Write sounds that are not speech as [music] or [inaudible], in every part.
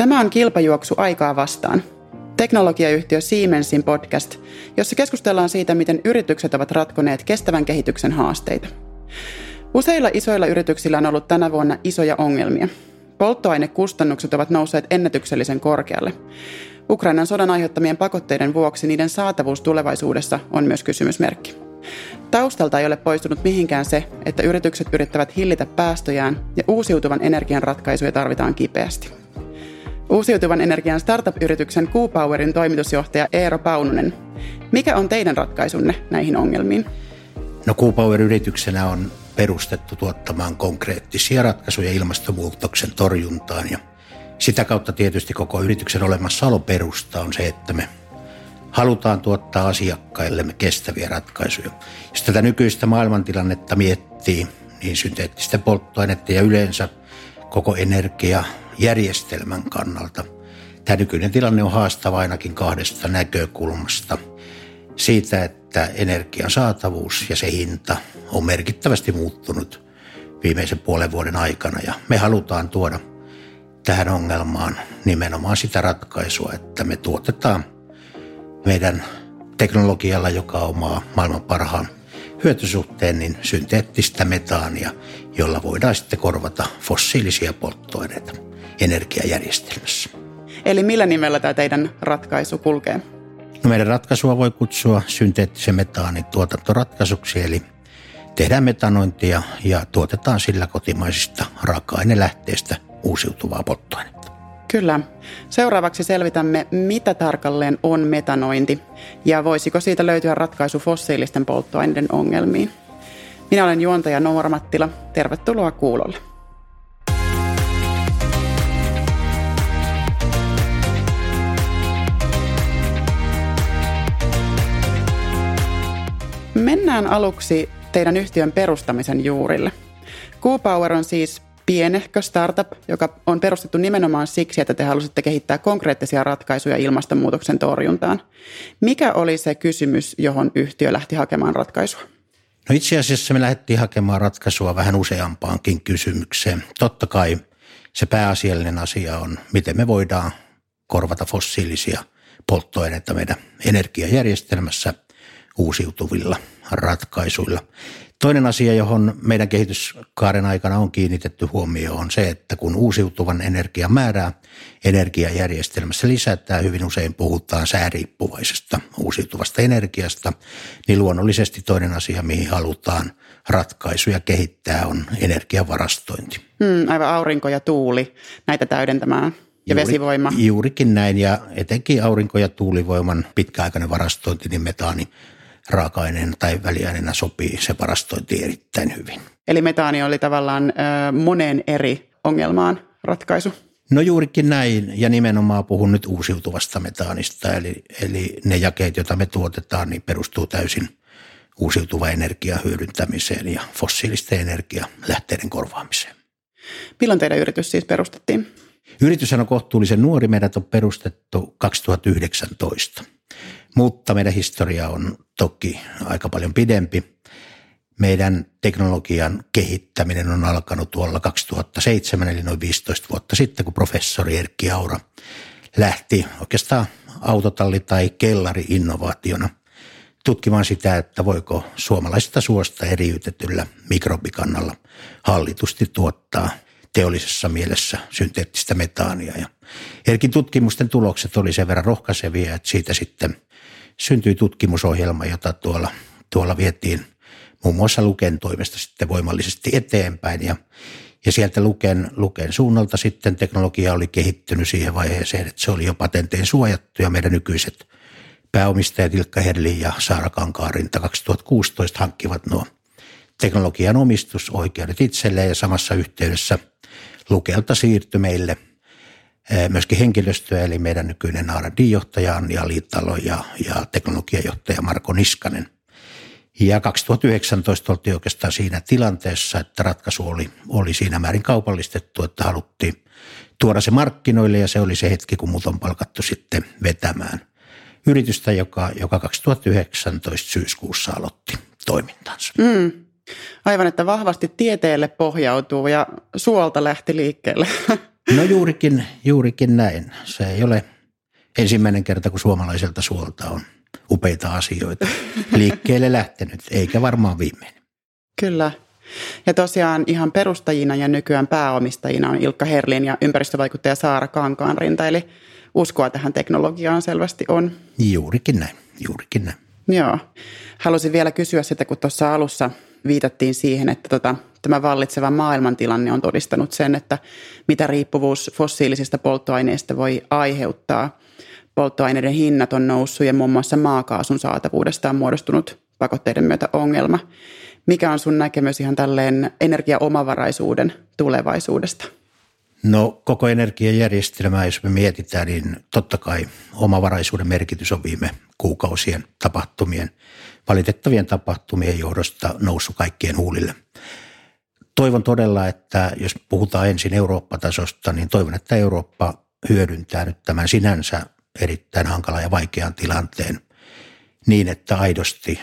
Tämä on kilpajuoksu aikaa vastaan. Teknologiayhtiö Siemensin podcast, jossa keskustellaan siitä, miten yritykset ovat ratkoneet kestävän kehityksen haasteita. Useilla isoilla yrityksillä on ollut tänä vuonna isoja ongelmia. Polttoainekustannukset ovat nousseet ennätyksellisen korkealle. Ukrainan sodan aiheuttamien pakotteiden vuoksi niiden saatavuus tulevaisuudessa on myös kysymysmerkki. Taustalta ei ole poistunut mihinkään se, että yritykset yrittävät hillitä päästöjään ja uusiutuvan energian ratkaisuja tarvitaan kipeästi. Uusiutuvan energian startup-yrityksen Q-Powerin toimitusjohtaja Eero Paununen. Mikä on teidän ratkaisunne näihin ongelmiin? No Q-Power-yrityksenä on perustettu tuottamaan konkreettisia ratkaisuja ilmastonmuutoksen torjuntaan ja sitä kautta tietysti koko yrityksen olemassaolo perusta on se, että me halutaan tuottaa asiakkaillemme kestäviä ratkaisuja. Jos tätä nykyistä maailmantilannetta miettii, niin synteettisten polttoaineiden ja yleensä koko energiajärjestelmän kannalta. Tämä nykyinen tilanne on haastava ainakin kahdesta näkökulmasta. Siitä, että energian saatavuus ja se hinta on merkittävästi muuttunut viimeisen puolen vuoden aikana. Ja me halutaan tuoda tähän ongelmaan nimenomaan sitä ratkaisua, että me tuotetaan meidän teknologialla, joka omaa maailman parhaan hyötysuhteen, niin synteettistä metaania, jolla voidaan sitten korvata fossiilisia polttoaineita energiajärjestelmässä. Eli millä nimellä tämä teidän ratkaisu kulkee? No meidän ratkaisua voi kutsua synteettisen metaanin tuotantoratkaisuksi, eli tehdään metanointia ja tuotetaan sillä kotimaisista raaka-ainelähteistä uusiutuvaa polttoainetta. Kyllä. Seuraavaksi selvitämme, mitä tarkalleen on metanointi ja voisiko siitä löytyä ratkaisu fossiilisten polttoaineiden ongelmiin. Minä olen juontaja Noora Mattila. Tervetuloa kuulolle. Mennään aluksi teidän yhtiön perustamisen juurille. Q-Power on siis pienehkö startup, joka on perustettu nimenomaan siksi, että te halusitte kehittää konkreettisia ratkaisuja ilmastonmuutoksen torjuntaan. Mikä oli se kysymys, johon yhtiö lähti hakemaan ratkaisua? No itse asiassa me lähdettiin hakemaan ratkaisua vähän useampaankin kysymykseen. Totta kai se pääasiallinen asia on, miten me voidaan korvata fossiilisia polttoaineita meidän energiajärjestelmässä uusiutuvilla ratkaisuilla. Toinen asia, johon meidän kehityskaaren aikana on kiinnitetty huomioon, on se, että kun uusiutuvan energian määrää energiajärjestelmässä lisätään, hyvin usein puhutaan sääriippuvaisesta uusiutuvasta energiasta, niin luonnollisesti toinen asia, mihin halutaan ratkaisuja kehittää, on energiavarastointi. Hmm, aivan aurinko ja tuuli näitä täydentämään ja Juuri, vesivoima. Juurikin näin ja etenkin aurinko- ja tuulivoiman pitkäaikainen varastointi, niin metaani raaka-aineena tai väliaineena sopii se varastointi erittäin hyvin. Eli metaani oli tavallaan ö, monen eri ongelmaan ratkaisu? No juurikin näin, ja nimenomaan puhun nyt uusiutuvasta metaanista, eli, eli ne jakeet, joita me tuotetaan, niin perustuu täysin uusiutuva energia hyödyntämiseen ja fossiilisten energialähteiden korvaamiseen. Milloin teidän yritys siis perustettiin? Yritys on kohtuullisen nuori, meidät on perustettu 2019. Mutta meidän historia on toki aika paljon pidempi. Meidän teknologian kehittäminen on alkanut tuolla 2007, eli noin 15 vuotta sitten, kun professori Erkki Aura lähti oikeastaan autotalli- tai kellari-innovaationa tutkimaan sitä, että voiko suomalaisesta suosta eriytetyllä mikrobikannalla hallitusti tuottaa teollisessa mielessä synteettistä metaania. Ja Erkin tutkimusten tulokset oli sen verran rohkaisevia, että siitä sitten – syntyi tutkimusohjelma, jota tuolla, tuolla vietiin muun muassa Luken toimesta sitten voimallisesti eteenpäin. Ja, ja sieltä Luken, Luken suunnalta sitten teknologia oli kehittynyt siihen vaiheeseen, että se oli jo patenteen suojattu ja meidän nykyiset pääomistajat Ilkka Herli ja Saara Kankaarinta 2016 hankkivat nuo teknologian omistusoikeudet itselleen ja samassa yhteydessä Lukelta siirtyi meille – myöskin henkilöstöä, eli meidän nykyinen R&D-johtaja Annia Liittalo ja, ja teknologiajohtaja Marko Niskanen. Ja 2019 oltiin oikeastaan siinä tilanteessa, että ratkaisu oli, oli siinä määrin kaupallistettu, että haluttiin tuoda se markkinoille ja se oli se hetki, kun mut on palkattu sitten vetämään yritystä, joka, joka 2019 syyskuussa aloitti toimintansa. Mm. Aivan, että vahvasti tieteelle pohjautuu ja suolta lähti liikkeelle. [laughs] No juurikin, juurikin näin. Se ei ole ensimmäinen kerta, kun suomalaiselta suolta on upeita asioita liikkeelle lähtenyt, eikä varmaan viimeinen. Kyllä. Ja tosiaan ihan perustajina ja nykyään pääomistajina on Ilkka Herlin ja ympäristövaikuttaja Saara Kankaanrinta, eli uskoa tähän teknologiaan selvästi on. Juurikin näin, juurikin näin. Joo. Haluaisin vielä kysyä sitä, kun tuossa alussa viitattiin siihen, että tota, tämä vallitseva maailmantilanne on todistanut sen, että mitä riippuvuus fossiilisista polttoaineista voi aiheuttaa. Polttoaineiden hinnat on noussut ja muun muassa maakaasun saatavuudesta on muodostunut pakotteiden myötä ongelma. Mikä on sun näkemys ihan tälleen energiaomavaraisuuden tulevaisuudesta? No koko energiajärjestelmää, jos me mietitään, niin totta kai omavaraisuuden merkitys on viime kuukausien tapahtumien, valitettavien tapahtumien johdosta noussut kaikkien huulille. Toivon todella, että jos puhutaan ensin Eurooppa-tasosta, niin toivon, että Eurooppa hyödyntää nyt tämän sinänsä erittäin hankalan ja vaikean tilanteen niin, että aidosti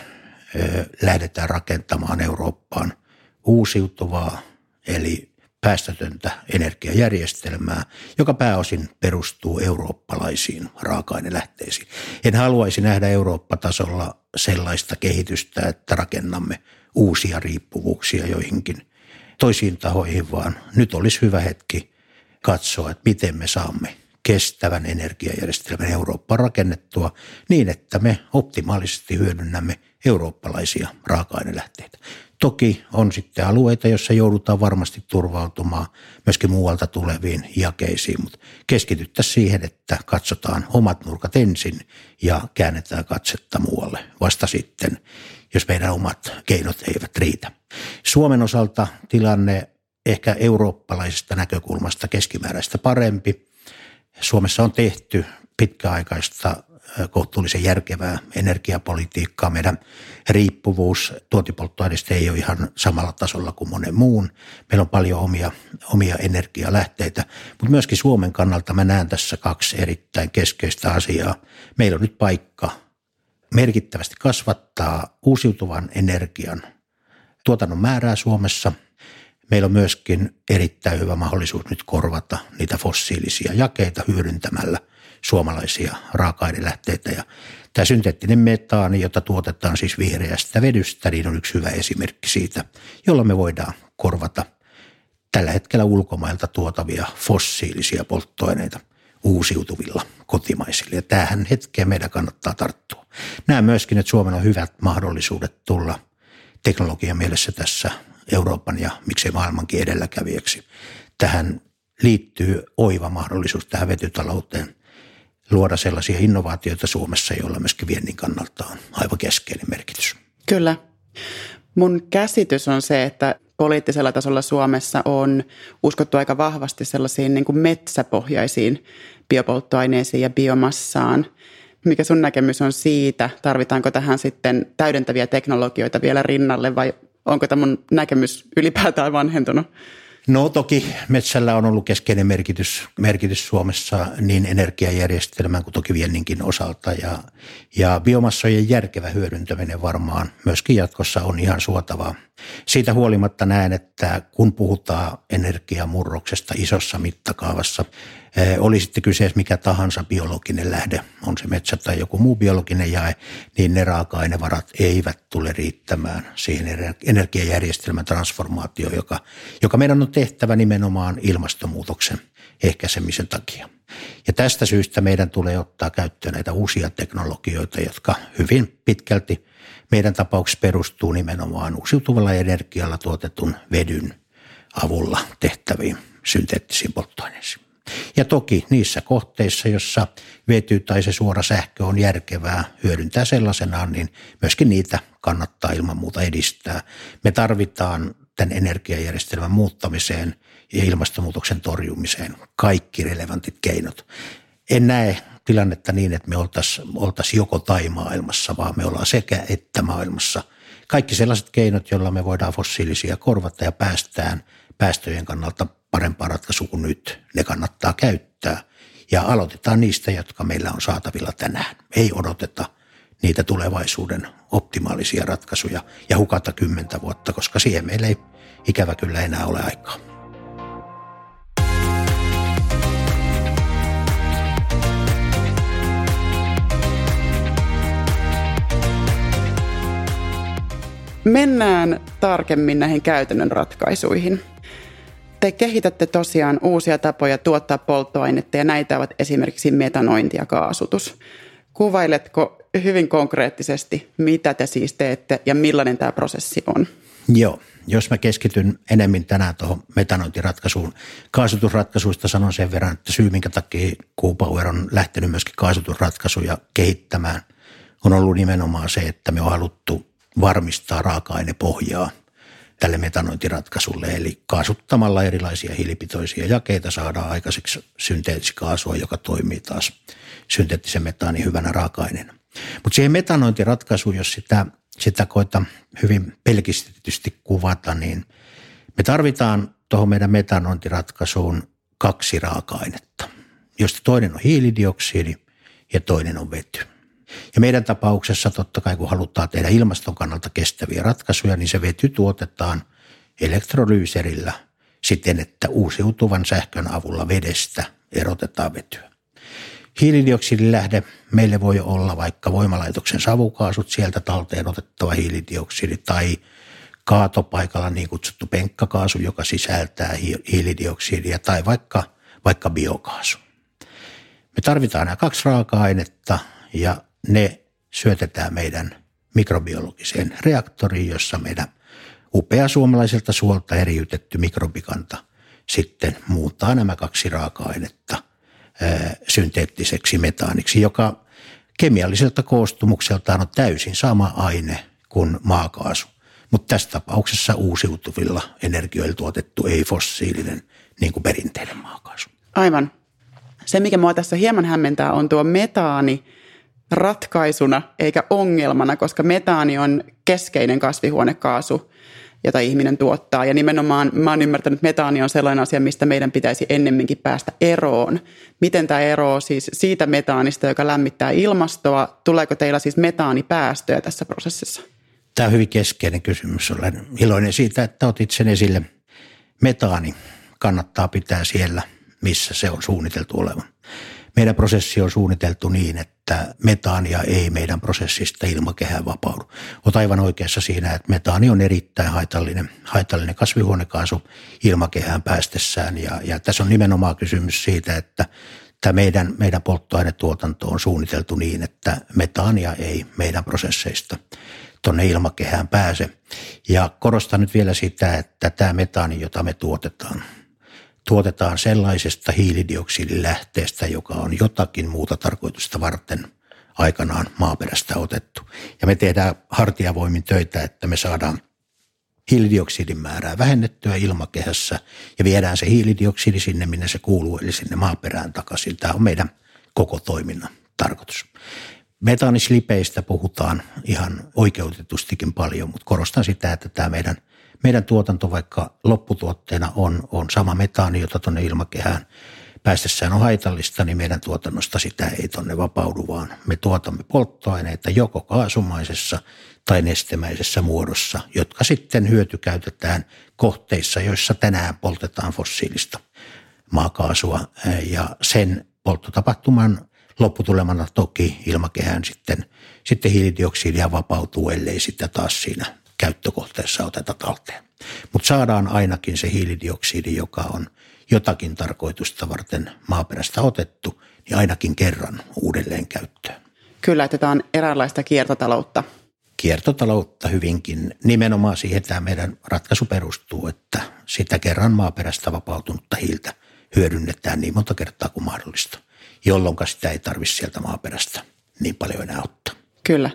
lähdetään rakentamaan Eurooppaan uusiutuvaa, eli päästötöntä energiajärjestelmää, joka pääosin perustuu eurooppalaisiin raaka-ainelähteisiin. En haluaisi nähdä Eurooppa-tasolla sellaista kehitystä, että rakennamme uusia riippuvuuksia joihinkin toisiin tahoihin, vaan nyt olisi hyvä hetki katsoa, että miten me saamme kestävän energiajärjestelmän Eurooppaan rakennettua niin, että me optimaalisesti hyödynnämme eurooppalaisia raaka-ainelähteitä. Toki on sitten alueita, joissa joudutaan varmasti turvautumaan myöskin muualta tuleviin jakeisiin, mutta keskityttäisiin siihen, että katsotaan omat nurkat ensin ja käännetään katsetta muualle vasta sitten, jos meidän omat keinot eivät riitä. Suomen osalta tilanne ehkä eurooppalaisesta näkökulmasta keskimääräistä parempi. Suomessa on tehty pitkäaikaista kohtuullisen järkevää energiapolitiikkaa. Meidän riippuvuus tuotipolttoaineista ei ole ihan samalla tasolla kuin monen muun. Meillä on paljon omia, omia energialähteitä, mutta myöskin Suomen kannalta mä näen tässä kaksi erittäin keskeistä asiaa. Meillä on nyt paikka merkittävästi kasvattaa uusiutuvan energian tuotannon määrää Suomessa. Meillä on myöskin erittäin hyvä mahdollisuus nyt korvata niitä fossiilisia jakeita hyödyntämällä – suomalaisia raaka-ainelähteitä. Ja tämä synteettinen metaani, jota tuotetaan siis vihreästä vedystä, niin on yksi hyvä esimerkki siitä, jolla me voidaan korvata tällä hetkellä ulkomailta tuotavia fossiilisia polttoaineita uusiutuvilla kotimaisilla. Ja tähän hetkeen meidän kannattaa tarttua. Näen myöskin, että Suomen on hyvät mahdollisuudet tulla teknologian mielessä tässä Euroopan ja miksei maailmankin edelläkävijäksi. Tähän liittyy oiva mahdollisuus tähän vetytalouteen luoda sellaisia innovaatioita Suomessa, joilla myöskin viennin kannalta on aivan keskeinen merkitys. Kyllä. Mun käsitys on se, että poliittisella tasolla Suomessa on uskottu aika vahvasti sellaisiin niin kuin metsäpohjaisiin biopolttoaineisiin ja biomassaan. Mikä sun näkemys on siitä? Tarvitaanko tähän sitten täydentäviä teknologioita vielä rinnalle vai onko tämä mun näkemys ylipäätään vanhentunut? No toki metsällä on ollut keskeinen merkitys, merkitys Suomessa niin energiajärjestelmän kuin toki vienninkin osalta ja, ja biomassojen järkevä hyödyntäminen varmaan myöskin jatkossa on ihan suotavaa. Siitä huolimatta näen, että kun puhutaan energiamurroksesta isossa mittakaavassa, oli sitten kyseessä mikä tahansa biologinen lähde, on se metsä tai joku muu biologinen jae, niin ne raaka-ainevarat eivät tule riittämään siihen energiajärjestelmän transformaatioon, joka, joka meidän on tehtävä nimenomaan ilmastonmuutoksen ehkäisemisen takia. Ja tästä syystä meidän tulee ottaa käyttöön näitä uusia teknologioita, jotka hyvin pitkälti meidän tapauksessa perustuu nimenomaan uusiutuvalla energialla tuotetun vedyn avulla tehtäviin synteettisiin polttoaineisiin. Ja toki niissä kohteissa, jossa vety tai se suora sähkö on järkevää hyödyntää sellaisenaan, niin myöskin niitä kannattaa ilman muuta edistää. Me tarvitaan tämän energiajärjestelmän muuttamiseen ja ilmastonmuutoksen torjumiseen kaikki relevantit keinot. En näe tilannetta niin, että me oltaisiin oltais joko tai maailmassa, vaan me ollaan sekä että maailmassa. Kaikki sellaiset keinot, joilla me voidaan fossiilisia korvata ja päästään päästöjen kannalta parempaa ratkaisua kuin nyt. Ne kannattaa käyttää ja aloitetaan niistä, jotka meillä on saatavilla tänään. Ei odoteta niitä tulevaisuuden optimaalisia ratkaisuja ja hukata kymmentä vuotta, koska siihen meillä ei ikävä kyllä enää ole aikaa. Mennään tarkemmin näihin käytännön ratkaisuihin. Te kehitätte tosiaan uusia tapoja tuottaa polttoainetta ja näitä ovat esimerkiksi metanointi ja kaasutus. Kuvailetko hyvin konkreettisesti, mitä te siis teette ja millainen tämä prosessi on? Joo, jos mä keskityn enemmän tänään tuohon metanointiratkaisuun. Kaasutusratkaisuista sanon sen verran, että syy minkä takia Kuupower on lähtenyt myöskin kaasutusratkaisuja kehittämään on ollut nimenomaan se, että me on haluttu varmistaa raaka-ainepohjaa tälle metanointiratkaisulle. Eli kaasuttamalla erilaisia hiilipitoisia jakeita saadaan aikaiseksi synteettikaasua, joka toimii taas synteettisen metaanin hyvänä raaka-aineena. Mutta siihen metanointiratkaisuun, jos sitä, sitä koita hyvin pelkistetysti kuvata, niin me tarvitaan tuohon meidän metanointiratkaisuun kaksi raaka-ainetta, josta toinen on hiilidioksidi ja toinen on vety. Ja meidän tapauksessa totta kai, kun halutaan tehdä ilmaston kannalta kestäviä ratkaisuja, niin se vety tuotetaan elektrolyyserillä siten, että uusiutuvan sähkön avulla vedestä erotetaan vetyä. Hiilidioksidin lähde meille voi olla vaikka voimalaitoksen savukaasut, sieltä talteen otettava hiilidioksidi tai kaatopaikalla niin kutsuttu penkkakaasu, joka sisältää hiilidioksidia tai vaikka, vaikka biokaasu. Me tarvitaan nämä kaksi raaka-ainetta ja ne syötetään meidän mikrobiologiseen reaktoriin, jossa meidän upea suomalaiselta suolta eriytetty mikrobikanta sitten muuttaa nämä kaksi raaka-ainetta synteettiseksi metaaniksi, joka kemialliselta koostumukseltaan on täysin sama aine kuin maakaasu. Mutta tässä tapauksessa uusiutuvilla energioilla tuotettu ei-fossiilinen, niin kuin perinteinen maakaasu. Aivan. Se, mikä mua tässä hieman hämmentää, on tuo metaani – ratkaisuna eikä ongelmana, koska metaani on keskeinen kasvihuonekaasu, jota ihminen tuottaa. Ja nimenomaan mä oon ymmärtänyt, että metaani on sellainen asia, mistä meidän pitäisi ennemminkin päästä eroon. Miten tämä ero siis siitä metaanista, joka lämmittää ilmastoa, tuleeko teillä siis metaanipäästöjä tässä prosessissa? Tämä on hyvin keskeinen kysymys. Olen iloinen siitä, että otit sen esille. Metaani kannattaa pitää siellä, missä se on suunniteltu olevan. Meidän prosessi on suunniteltu niin, että metaania ei meidän prosessista ilmakehään vapaudu. Olet aivan oikeassa siinä, että metaani on erittäin haitallinen, haitallinen kasvihuonekaasu ilmakehään päästessään. Ja, ja tässä on nimenomaan kysymys siitä, että tämä meidän, meidän polttoainetuotanto on suunniteltu niin, että metaania ei meidän prosesseista tuonne ilmakehään pääse. Ja korostan nyt vielä sitä, että tämä metaani, jota me tuotetaan, tuotetaan sellaisesta hiilidioksidilähteestä, joka on jotakin muuta tarkoitusta varten aikanaan maaperästä otettu. Ja me tehdään hartiavoimin töitä, että me saadaan hiilidioksidin määrää vähennettyä ilmakehässä ja viedään se hiilidioksidi sinne, minne se kuuluu, eli sinne maaperään takaisin. Tämä on meidän koko toiminnan tarkoitus. Metaanislipeistä puhutaan ihan oikeutetustikin paljon, mutta korostan sitä, että tämä meidän – meidän tuotanto, vaikka lopputuotteena on, on sama metaani, jota tuonne ilmakehään päästessään on haitallista, niin meidän tuotannosta sitä ei tuonne vapaudu, vaan me tuotamme polttoaineita joko kaasumaisessa tai nestemäisessä muodossa, jotka sitten hyötykäytetään kohteissa, joissa tänään poltetaan fossiilista maakaasua. Ja sen polttotapahtuman lopputulemana toki ilmakehään sitten, sitten hiilidioksidia vapautuu, ellei sitä taas siinä käyttökohteessa oteta talteen. Mutta saadaan ainakin se hiilidioksidi, joka on jotakin tarkoitusta varten maaperästä otettu, niin ainakin kerran uudelleen käyttöön. Kyllä, että tämä on eräänlaista kiertotaloutta. Kiertotaloutta hyvinkin. Nimenomaan siihen tämä meidän ratkaisu perustuu, että sitä kerran maaperästä vapautunutta hiiltä hyödynnetään niin monta kertaa kuin mahdollista, jolloin sitä ei tarvitse sieltä maaperästä niin paljon enää ottaa. Kyllä.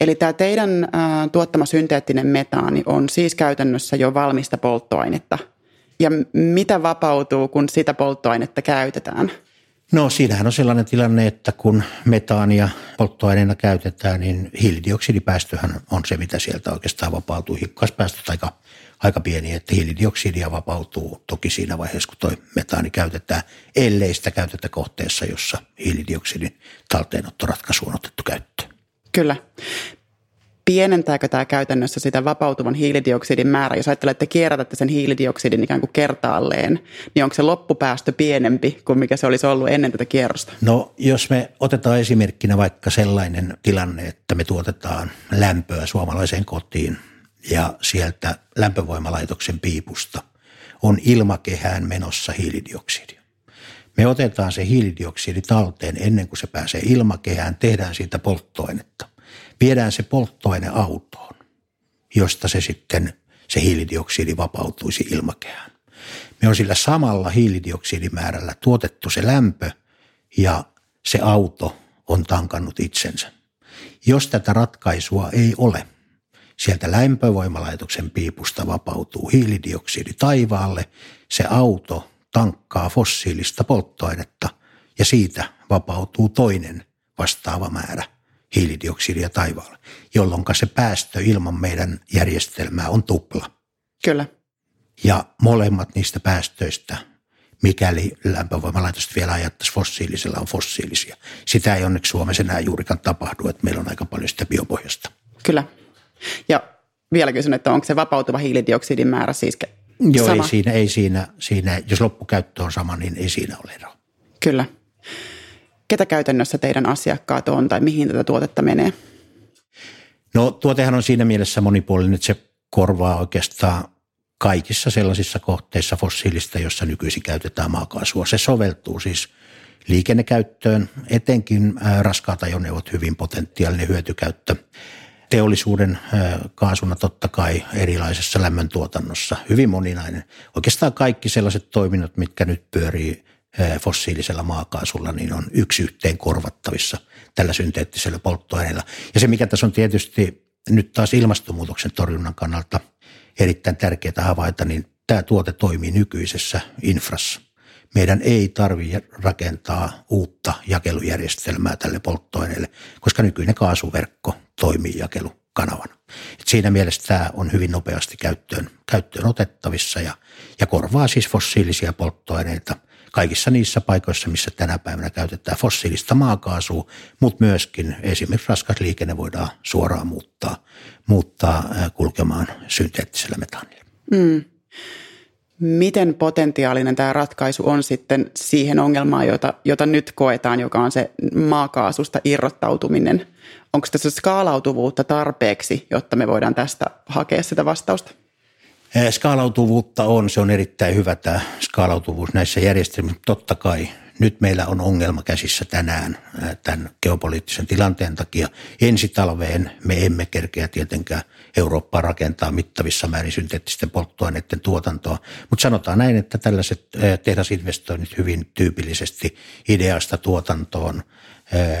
Eli tämä teidän äh, tuottama synteettinen metaani on siis käytännössä jo valmista polttoainetta. Ja mitä vapautuu, kun sitä polttoainetta käytetään? No siinähän on sellainen tilanne, että kun metaania polttoaineena käytetään, niin hiilidioksidipäästöhän on se, mitä sieltä oikeastaan vapautuu. Hiukkaspäästöt aika, aika pieni, että hiilidioksidia vapautuu toki siinä vaiheessa, kun tuo metaani käytetään, ellei sitä käytetä kohteessa, jossa hiilidioksidin talteenottoratkaisu on otettu käyttöön. Kyllä. Pienentääkö tämä käytännössä sitä vapautuvan hiilidioksidin määrää? Jos ajattelee, että kierrätätte sen hiilidioksidin ikään kuin kertaalleen, niin onko se loppupäästö pienempi kuin mikä se olisi ollut ennen tätä kierrosta? No jos me otetaan esimerkkinä vaikka sellainen tilanne, että me tuotetaan lämpöä suomalaiseen kotiin ja sieltä lämpövoimalaitoksen piipusta on ilmakehään menossa hiilidioksidi. Me otetaan se hiilidioksidi talteen ennen kuin se pääsee ilmakehään, tehdään siitä polttoainetta. Viedään se polttoaine autoon, josta se sitten se hiilidioksidi vapautuisi ilmakehään. Me on sillä samalla hiilidioksidimäärällä tuotettu se lämpö ja se auto on tankannut itsensä. Jos tätä ratkaisua ei ole, sieltä lämpövoimalaitoksen piipusta vapautuu hiilidioksidi taivaalle, se auto tankkaa fossiilista polttoainetta ja siitä vapautuu toinen vastaava määrä hiilidioksidia taivaalle, jolloin se päästö ilman meidän järjestelmää on tupla. Kyllä. Ja molemmat niistä päästöistä, mikäli lämpövoimalaitosta vielä ajattaisiin fossiilisella, on fossiilisia. Sitä ei onneksi Suomessa enää juurikaan tapahdu, että meillä on aika paljon sitä biopohjasta. Kyllä. Ja vielä kysyn, että onko se vapautuva hiilidioksidin määrä siis Joo, sama? ei siinä, ei siinä, siinä, jos loppukäyttö on sama, niin ei siinä ole eroa. Kyllä. Ketä käytännössä teidän asiakkaat on tai mihin tätä tuotetta menee? No tuotehan on siinä mielessä monipuolinen, että se korvaa oikeastaan kaikissa sellaisissa kohteissa fossiilista, jossa nykyisin käytetään maakaasua. Se soveltuu siis liikennekäyttöön, etenkin raskaat ajoneuvot hyvin potentiaalinen hyötykäyttö. Teollisuuden kaasuna totta kai erilaisessa lämmöntuotannossa hyvin moninainen. Oikeastaan kaikki sellaiset toiminnot, mitkä nyt pyörii fossiilisella maakaasulla, niin on yksi yhteen korvattavissa tällä synteettisellä polttoaineella. Ja se, mikä tässä on tietysti nyt taas ilmastonmuutoksen torjunnan kannalta – erittäin tärkeää havaita, niin tämä tuote toimii nykyisessä infrassa. Meidän ei tarvitse rakentaa uutta jakelujärjestelmää tälle polttoaineelle, koska nykyinen kaasuverkko toimii jakelukanavana. Et siinä mielessä tämä on hyvin nopeasti käyttöön, käyttöön otettavissa ja, ja korvaa siis fossiilisia polttoaineita kaikissa niissä paikoissa, missä tänä päivänä käytetään fossiilista maakaasua, mutta myöskin esimerkiksi raskas liikenne voidaan suoraan muuttaa, muuttaa kulkemaan synteettisellä metaanilla. Mm. Miten potentiaalinen tämä ratkaisu on sitten siihen ongelmaan, jota, jota nyt koetaan, joka on se maakaasusta irrottautuminen? Onko tässä skaalautuvuutta tarpeeksi, jotta me voidaan tästä hakea sitä vastausta? Skaalautuvuutta on, se on erittäin hyvä tämä skaalautuvuus näissä järjestelmissä. Totta kai nyt meillä on ongelma käsissä tänään tämän geopoliittisen tilanteen takia. Ensi talveen me emme kerkeä tietenkään Eurooppaa rakentaa mittavissa määrin synteettisten polttoaineiden tuotantoa, mutta sanotaan näin, että tällaiset tehdasinvestoinnit hyvin tyypillisesti ideasta tuotantoon –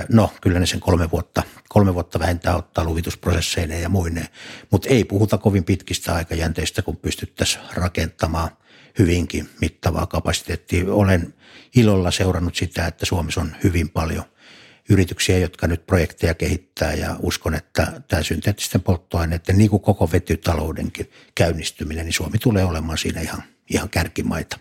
No, kyllä ne sen kolme vuotta, kolme vuotta vähentää ottaa luvitusprosesseineen ja muineen, mutta ei puhuta kovin pitkistä aikajänteistä, kun pystyttäisiin rakentamaan hyvinkin mittavaa kapasiteettia. Olen ilolla seurannut sitä, että Suomessa on hyvin paljon yrityksiä, jotka nyt projekteja kehittää ja uskon, että tämä synteettisten polttoaineiden, niin kuin koko vetytaloudenkin käynnistyminen, niin Suomi tulee olemaan siinä ihan, ihan kärkimaita.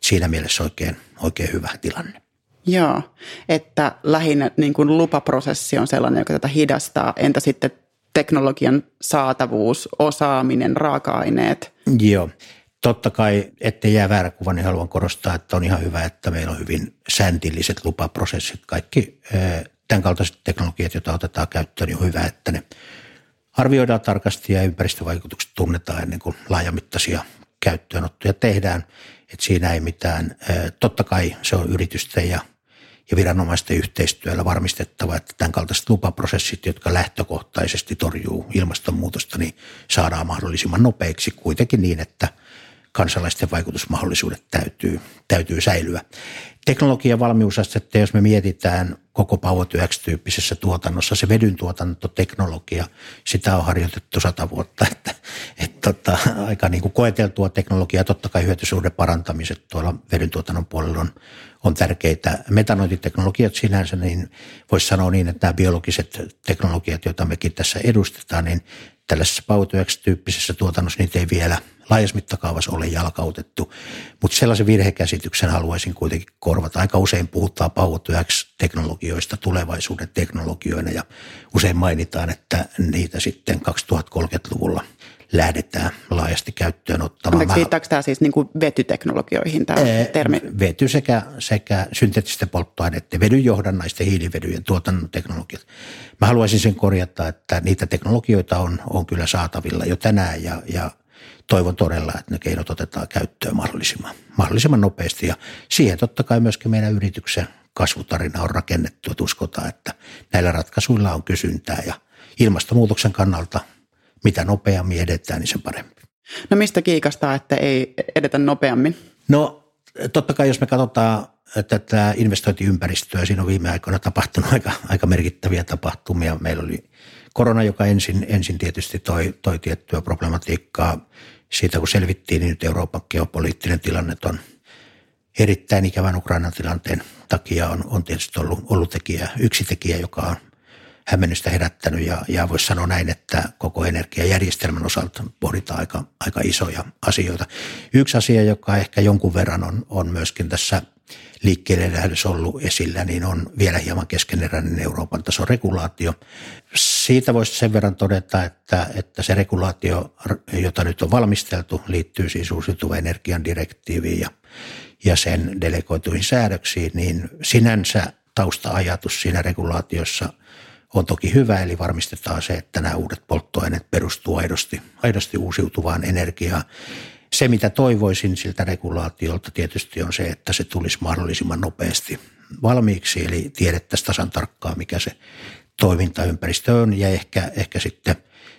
Siinä mielessä oikein, oikein hyvä tilanne. Joo, että lähinnä niin kuin lupaprosessi on sellainen, joka tätä hidastaa. Entä sitten teknologian saatavuus, osaaminen, raaka-aineet? Joo, totta kai, ettei jää väärä kuva, niin haluan korostaa, että on ihan hyvä, että meillä on hyvin säntilliset lupaprosessit. Kaikki tämän kaltaiset teknologiat, joita otetaan käyttöön, niin on hyvä, että ne arvioidaan tarkasti ja ympäristövaikutukset tunnetaan ennen kuin laajamittaisia käyttöönottoja tehdään. Että siinä ei mitään, totta kai se on yritysten ja ja viranomaisten yhteistyöllä varmistettava, että tämän kaltaiset lupaprosessit, jotka lähtökohtaisesti torjuu ilmastonmuutosta, niin saadaan mahdollisimman nopeiksi kuitenkin niin, että kansalaisten vaikutusmahdollisuudet täytyy, täytyy säilyä. Teknologian valmiusastetta, jos me mietitään koko Power to X-tyyppisessä tuotannossa, se vedyn tuotantoteknologia, sitä on harjoitettu sata vuotta, [laughs] että, että tota, aika niin kuin koeteltua teknologiaa, totta kai hyötysuhde parantamiset tuolla vedyn tuotannon puolella on, on tärkeitä. Metanoiditeknologiat sinänsä, niin voisi sanoa niin, että nämä biologiset teknologiat, joita mekin tässä edustetaan, niin tällaisessa Power to X-tyyppisessä tuotannossa niitä ei vielä – laajassa mittakaavassa ole jalkautettu. Mutta sellaisen virhekäsityksen haluaisin kuitenkin korvata. Aika usein puhutaan Power teknologioista tulevaisuuden teknologioina ja usein mainitaan, että niitä sitten 2030-luvulla lähdetään laajasti käyttöön ottamaan. Anteeksi, viittaako tämä siis niin kuin vetyteknologioihin tämä ee, termi? Vety sekä, sekä synteettisten polttoaineiden, vedyn johdannaisten hiilivedyjen tuotannon teknologiat. Mä haluaisin sen korjata, että niitä teknologioita on, on kyllä saatavilla jo tänään ja, ja toivon todella, että ne keinot otetaan käyttöön mahdollisimman, mahdollisimman nopeasti. Ja siihen totta kai myöskin meidän yrityksen kasvutarina on rakennettu, että uskotaan, että näillä ratkaisuilla on kysyntää ja ilmastonmuutoksen kannalta mitä nopeammin edetään, niin sen parempi. No mistä kiikastaa, että ei edetä nopeammin? No totta kai jos me katsotaan tätä investointiympäristöä, siinä on viime aikoina tapahtunut aika, aika merkittäviä tapahtumia. Meillä oli korona, joka ensin, ensin tietysti toi, toi tiettyä problematiikkaa. Siitä kun selvittiin, niin nyt Euroopan geopoliittinen tilanne on erittäin ikävän Ukrainan tilanteen takia on, on tietysti ollut, ollut tekijä, yksi tekijä, joka on hämmennystä herättänyt ja, ja voisi sanoa näin, että koko energiajärjestelmän osalta pohditaan aika, aika isoja asioita. Yksi asia, joka ehkä jonkun verran on, on myöskin tässä liikkeelle lähdössä ollut esillä, niin on vielä hieman keskeneräinen Euroopan tason regulaatio. Siitä voisi sen verran todeta, että, että se regulaatio, jota nyt on valmisteltu, liittyy siis uusiutuvan energian direktiiviin ja, ja sen delegoituihin säädöksiin, niin sinänsä tausta-ajatus siinä regulaatiossa – on toki hyvä, eli varmistetaan se, että nämä uudet polttoaineet perustuu aidosti, aidosti uusiutuvaan energiaan. Se, mitä toivoisin siltä regulaatiolta tietysti on se, että se tulisi mahdollisimman nopeasti valmiiksi, eli tiedettäisiin tasan tarkkaan, mikä se toimintaympäristö on, ja ehkä, ehkä sitten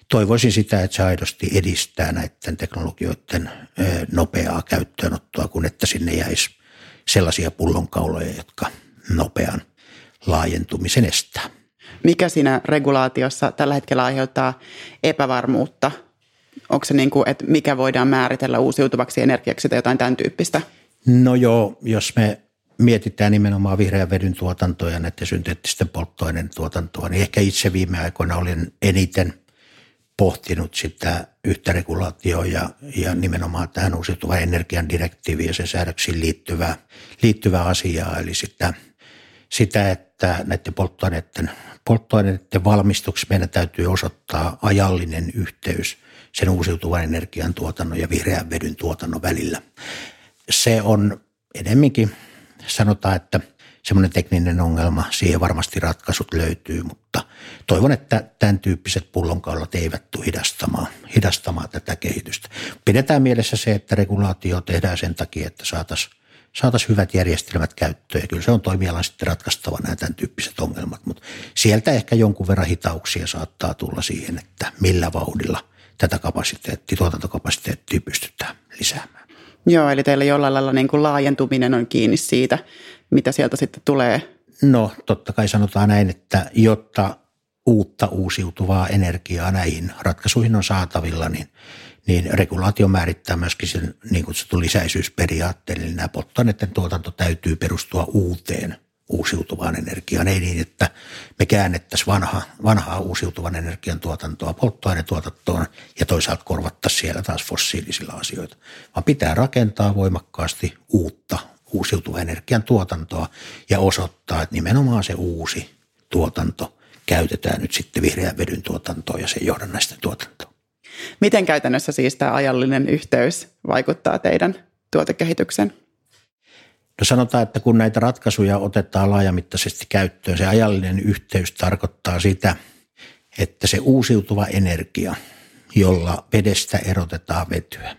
toivoisin sitä, että se aidosti edistää näiden teknologioiden nopeaa käyttöönottoa, kun että sinne jäisi sellaisia pullonkauloja, jotka nopean laajentumisen estää mikä siinä regulaatiossa tällä hetkellä aiheuttaa epävarmuutta? Onko se niin kuin, että mikä voidaan määritellä uusiutuvaksi energiaksi tai jotain tämän tyyppistä? No joo, jos me mietitään nimenomaan vihreän vedyn tuotantoa ja näiden synteettisten polttoaineen tuotantoa, niin ehkä itse viime aikoina olin eniten pohtinut sitä yhtä regulaatioa ja, ja nimenomaan tähän uusiutuvan energian direktiiviin ja sen säädöksiin liittyvää, liittyvää asiaa, eli sitä, sitä, että näiden polttoaineiden polttoaineiden valmistuksessa meidän täytyy osoittaa ajallinen yhteys sen uusiutuvan energian tuotannon ja vihreän vedyn tuotannon välillä. Se on enemminkin, sanotaan, että semmoinen tekninen ongelma, siihen varmasti ratkaisut löytyy, mutta toivon, että tämän tyyppiset pullonkaulat eivät tule hidastamaan, hidastamaan tätä kehitystä. Pidetään mielessä se, että regulaatio tehdään sen takia, että saataisiin saataisiin hyvät järjestelmät käyttöön. Ja kyllä se on toimialan sitten ratkaistava nämä tämän tyyppiset ongelmat, mutta sieltä ehkä jonkun verran hitauksia saattaa tulla siihen, että millä vauhdilla tätä kapasiteettia, tuotantokapasiteettia pystytään lisäämään. Joo, eli teillä jollain lailla niin kuin laajentuminen on kiinni siitä, mitä sieltä sitten tulee. No totta kai sanotaan näin, että jotta uutta uusiutuvaa energiaa näihin ratkaisuihin on saatavilla, niin niin regulaatio määrittää myöskin sen niin kutsutun lisäisyysperiaatteen, eli nämä polttoaineiden tuotanto täytyy perustua uuteen uusiutuvaan energiaan. Ei niin, että me käännettäisiin vanha, vanhaa uusiutuvan energian tuotantoa polttoainetuotantoon ja toisaalta korvattaisiin siellä taas fossiilisilla asioita, vaan pitää rakentaa voimakkaasti uutta uusiutuvan energian tuotantoa ja osoittaa, että nimenomaan se uusi tuotanto käytetään nyt sitten vihreän vedyn tuotantoon ja sen johdannaisten tuotantoon. Miten käytännössä siis tämä ajallinen yhteys vaikuttaa teidän tuotekehitykseen? No sanotaan, että kun näitä ratkaisuja otetaan laajamittaisesti käyttöön, se ajallinen yhteys tarkoittaa sitä, että se uusiutuva energia, jolla vedestä erotetaan vetyä,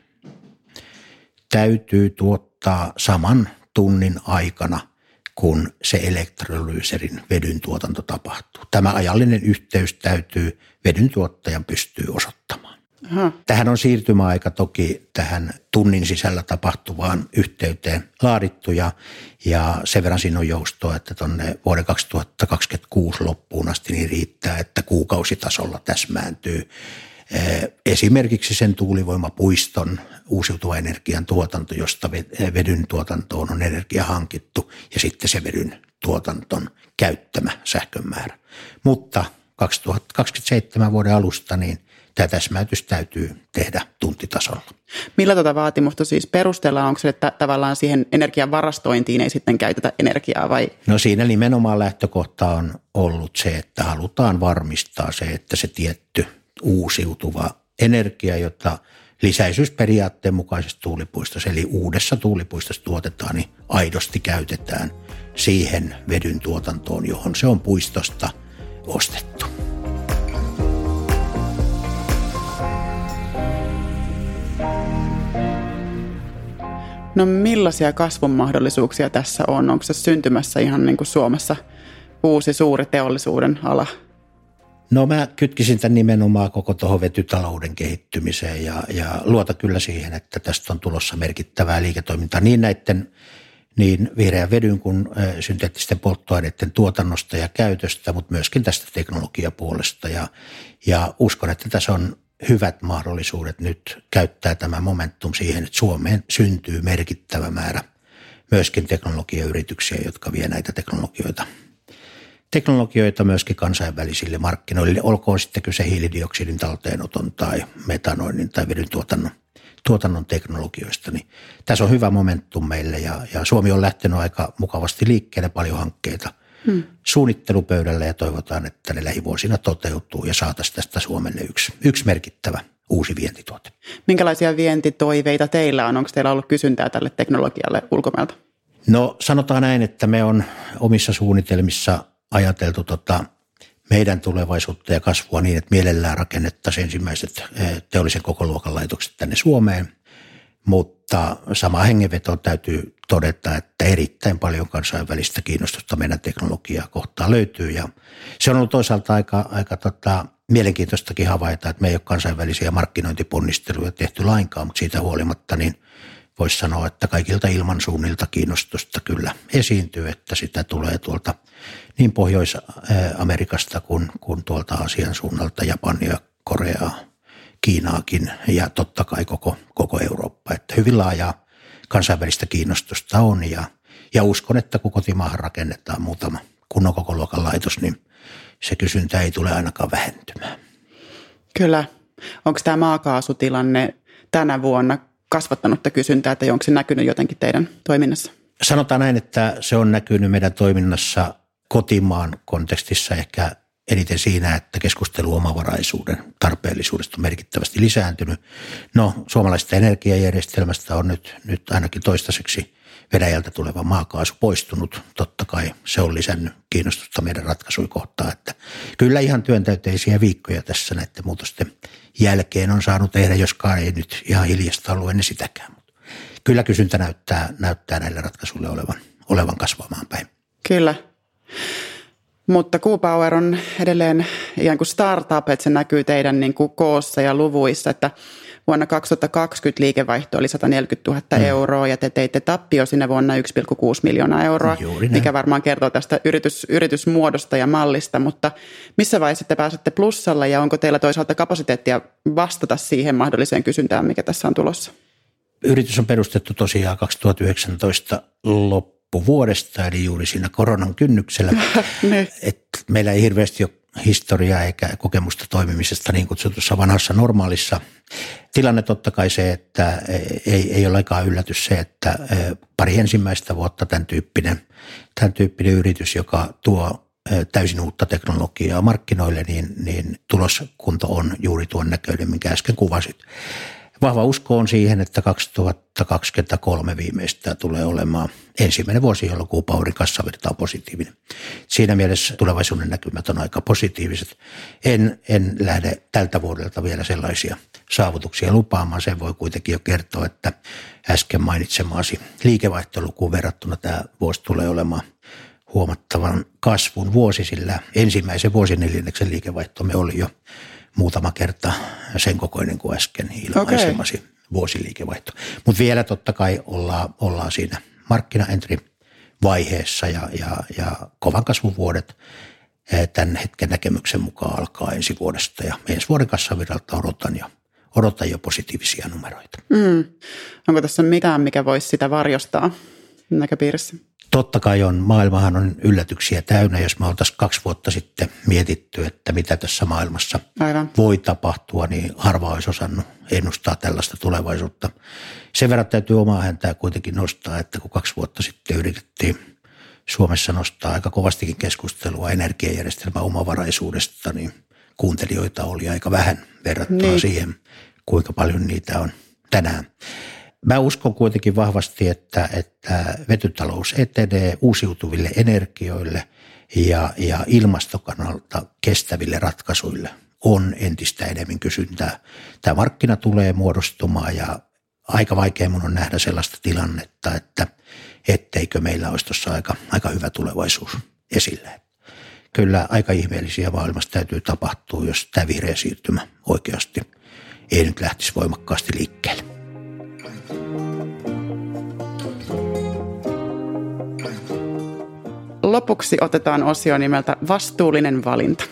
täytyy tuottaa saman tunnin aikana, kun se elektrolyyserin vedyn tuotanto tapahtuu. Tämä ajallinen yhteys täytyy vedyn tuottajan pystyy osoittamaan. Aha. Tähän on siirtymäaika toki tähän tunnin sisällä tapahtuvaan yhteyteen laadittu ja, ja sen verran siinä on joustoa, että tuonne vuoden 2026 loppuun asti niin riittää, että kuukausitasolla täsmääntyy eh, esimerkiksi sen tuulivoimapuiston uusiutuva energian tuotanto, josta vedyn tuotantoon on energia hankittu ja sitten se vedyn tuotanton käyttämä sähkön määrä. Mutta 2027 vuoden alusta niin tämä täsmäytys täytyy tehdä tuntitasolla. Millä tuota vaatimusta siis perustellaan? Onko se, että tavallaan siihen energian varastointiin ei sitten käytetä energiaa vai? No siinä nimenomaan lähtökohta on ollut se, että halutaan varmistaa se, että se tietty uusiutuva energia, jota lisäisyysperiaatteen mukaisessa tuulipuistossa, eli uudessa tuulipuistossa tuotetaan, niin aidosti käytetään siihen vedyn tuotantoon, johon se on puistosta ostettu. No millaisia kasvun mahdollisuuksia tässä on? Onko se syntymässä ihan niin kuin Suomessa uusi suuri teollisuuden ala? No mä kytkisin tämän nimenomaan koko tuohon vetytalouden kehittymiseen ja, ja luota kyllä siihen, että tästä on tulossa merkittävää liiketoimintaa niin näiden niin vihreän vedyn kuin synteettisten polttoaineiden tuotannosta ja käytöstä, mutta myöskin tästä teknologiapuolesta. Ja, ja uskon, että tässä on hyvät mahdollisuudet nyt käyttää tämä momentum siihen, että Suomeen syntyy merkittävä määrä myöskin teknologiayrityksiä, jotka vie näitä teknologioita teknologioita myöskin kansainvälisille markkinoille, olkoon sitten kyse hiilidioksidin talteenoton tai metanoinnin tai vedyn tuotannon, tuotannon teknologioista. Niin tässä on hyvä momentum meille ja, ja Suomi on lähtenyt aika mukavasti liikkeelle paljon hankkeita suunnittelupöydällä ja toivotaan, että ne lähivuosina toteutuu ja saataisiin tästä Suomelle yksi, yksi merkittävä uusi vientituote. Minkälaisia vientitoiveita teillä on? Onko teillä ollut kysyntää tälle teknologialle ulkomailta? No sanotaan näin, että me on omissa suunnitelmissa ajateltu tota meidän tulevaisuutta ja kasvua niin, että mielellään rakennettaisiin ensimmäiset eh, teollisen kokoluokan laitokset tänne Suomeen. Mutta sama hengenveto täytyy todeta, että erittäin paljon kansainvälistä kiinnostusta meidän teknologiaa kohtaan löytyy. Ja se on ollut toisaalta aika, aika tota, mielenkiintoistakin havaita, että me ei ole kansainvälisiä markkinointiponnisteluja tehty lainkaan, mutta siitä huolimatta niin voisi sanoa, että kaikilta ilmansuunnilta kiinnostusta kyllä esiintyy, että sitä tulee tuolta niin Pohjois-Amerikasta kuin, kuin tuolta Aasian suunnalta, Japania, Koreaa, Kiinaakin ja totta kai koko, koko Eurooppa. Että hyvin laajaa kansainvälistä kiinnostusta on ja, ja uskon, että kun kotimaahan rakennetaan muutama kunnon koko luokan laitos, niin se kysyntä ei tule ainakaan vähentymään. Kyllä. Onko tämä maakaasutilanne tänä vuonna kasvattanut kysyntää, että onko se näkynyt jotenkin teidän toiminnassa? Sanotaan näin, että se on näkynyt meidän toiminnassa kotimaan kontekstissa ehkä eniten siinä, että keskustelu omavaraisuuden tarpeellisuudesta on merkittävästi lisääntynyt. No, suomalaisesta energiajärjestelmästä on nyt, nyt ainakin toistaiseksi Venäjältä tuleva maakaasu poistunut. Totta kai se on lisännyt kiinnostusta meidän ratkaisuja kohtaan, että kyllä ihan työntäyteisiä viikkoja tässä näiden muutosten jälkeen on saanut tehdä, joskaan ei nyt ihan hiljasta ollut ennen sitäkään. Mutta kyllä kysyntä näyttää, näyttää näille ratkaisuille olevan, olevan kasvamaan päin. Kyllä. Mutta Q-Power on edelleen ikään kuin startup, että se näkyy teidän niin kuin koossa ja luvuissa, että vuonna 2020 liikevaihto oli 140 000 mm. euroa ja te teitte tappio sinne vuonna 1,6 miljoonaa euroa, mikä varmaan kertoo tästä yritys, yritysmuodosta ja mallista, mutta missä vaiheessa te pääsette plussalla ja onko teillä toisaalta kapasiteettia vastata siihen mahdolliseen kysyntään, mikä tässä on tulossa? Yritys on perustettu tosiaan 2019 loppuun loppuvuodesta, eli juuri siinä koronan kynnyksellä. [laughs] Niin. Et meillä ei hirveästi ole historiaa eikä kokemusta toimimisesta niin kutsutussa vanhassa normaalissa. Tilanne totta kai se, että ei, ei ole aikaa yllätys se, että e, pari ensimmäistä vuotta tämän tyyppinen, tämän tyyppinen yritys, joka tuo e, täysin uutta teknologiaa markkinoille, niin, niin tuloskunto on juuri tuon näköinen, minkä äsken kuvasit vahva usko on siihen, että 2023 viimeistään tulee olemaan ensimmäinen vuosi, jolloin kuupaurin kassavirta on positiivinen. Siinä mielessä tulevaisuuden näkymät on aika positiiviset. En, en lähde tältä vuodelta vielä sellaisia saavutuksia lupaamaan. Sen voi kuitenkin jo kertoa, että äsken mainitsemaasi liikevaihtolukuun verrattuna tämä vuosi tulee olemaan huomattavan kasvun vuosi, sillä ensimmäisen vuosineljänneksen liikevaihtomme oli jo muutama kerta sen kokoinen kuin äsken ilmaisemasi okay. vuosiliikevaihto. Mutta vielä totta kai ollaan, ollaan siinä markkinaentry vaiheessa ja, ja, ja kovan kasvun vuodet eh, tämän hetken näkemyksen mukaan alkaa ensi vuodesta ja ensi vuoden kassaviralta odotan jo, odotan jo positiivisia numeroita. Mm. Onko tässä mitään, mikä voisi sitä varjostaa näköpiirissä? Totta kai on, maailmahan on yllätyksiä täynnä, jos me oltaisiin kaksi vuotta sitten mietitty, että mitä tässä maailmassa Aivan. voi tapahtua, niin harva olisi osannut ennustaa tällaista tulevaisuutta. Sen verran täytyy omaa häntää kuitenkin nostaa, että kun kaksi vuotta sitten yritettiin Suomessa nostaa aika kovastikin keskustelua energiajärjestelmän omavaraisuudesta, niin kuuntelijoita oli aika vähän verrattuna niin. siihen, kuinka paljon niitä on tänään. Mä uskon kuitenkin vahvasti, että, että vetytalous etenee uusiutuville energioille ja, ja ilmastokannalta kestäville ratkaisuille on entistä enemmän kysyntää. Tämä markkina tulee muodostumaan ja aika vaikea mun on nähdä sellaista tilannetta, että etteikö meillä olisi tuossa aika, aika hyvä tulevaisuus esillä. Kyllä aika ihmeellisiä maailmassa täytyy tapahtua, jos tämä vihreä siirtymä oikeasti ei nyt lähtisi voimakkaasti liikkeelle. Lopuksi otetaan osio nimeltä Vastuullinen valinta.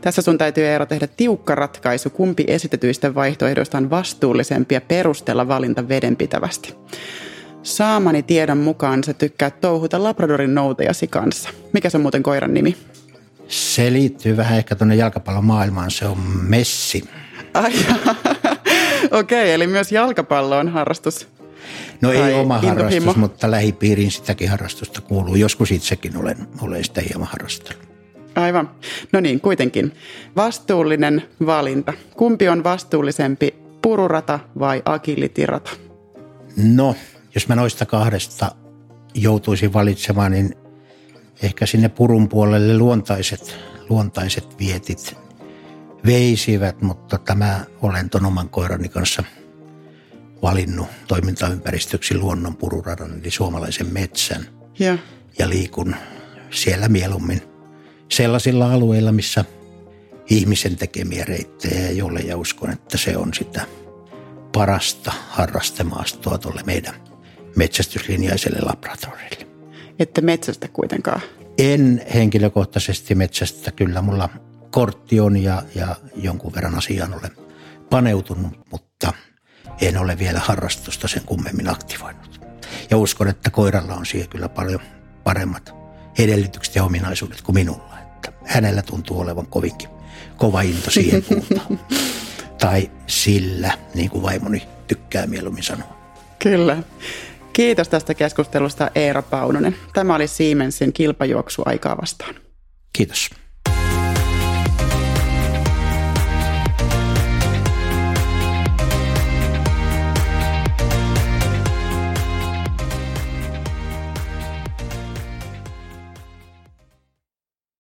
Tässä sun täytyy Eero tehdä tiukka ratkaisu, kumpi esitetyistä vaihtoehdoista on vastuullisempi ja perustella valinta vedenpitävästi. Saamani tiedon mukaan sä tykkää touhuta Labradorin noutejasi kanssa. Mikä se on muuten koiran nimi? Se liittyy vähän ehkä tuonne jalkapallon maailmaan. Se on Messi. Ai, [laughs] okei, okay, eli myös jalkapallo on harrastus. No ei oma harrastus, mutta lähipiiriin sitäkin harrastusta kuuluu. Joskus itsekin olen, olen sitä hieman harrastellut. Aivan. No niin, kuitenkin. Vastuullinen valinta. Kumpi on vastuullisempi, pururata vai agilitirata? No, jos mä noista kahdesta joutuisin valitsemaan, niin ehkä sinne purun puolelle luontaiset, luontaiset vietit veisivät, mutta tämä olen ton oman koirani kanssa valinnut toimintaympäristöksi luonnon pururadan, eli suomalaisen metsän. Ja, ja liikun siellä mieluummin sellaisilla alueilla, missä ihmisen tekemiä reittejä ei ole ja uskon, että se on sitä parasta harrastemaastoa tuolle meidän metsästyslinjaiselle laboratorille. Että metsästä kuitenkaan? En henkilökohtaisesti metsästä. Kyllä mulla kortti on ja, ja jonkun verran asiaan olen paneutunut, mutta en ole vielä harrastusta sen kummemmin aktivoinut. Ja uskon, että koiralla on siihen kyllä paljon paremmat edellytykset ja ominaisuudet kuin minulla. Että hänellä tuntuu olevan kovinkin kova into siihen puutaan. [laughs] tai sillä, niin kuin vaimoni tykkää mieluummin sanoa. Kyllä. Kiitos tästä keskustelusta Eera Paunonen. Tämä oli Siemensin kilpajuoksu aikaa vastaan. Kiitos.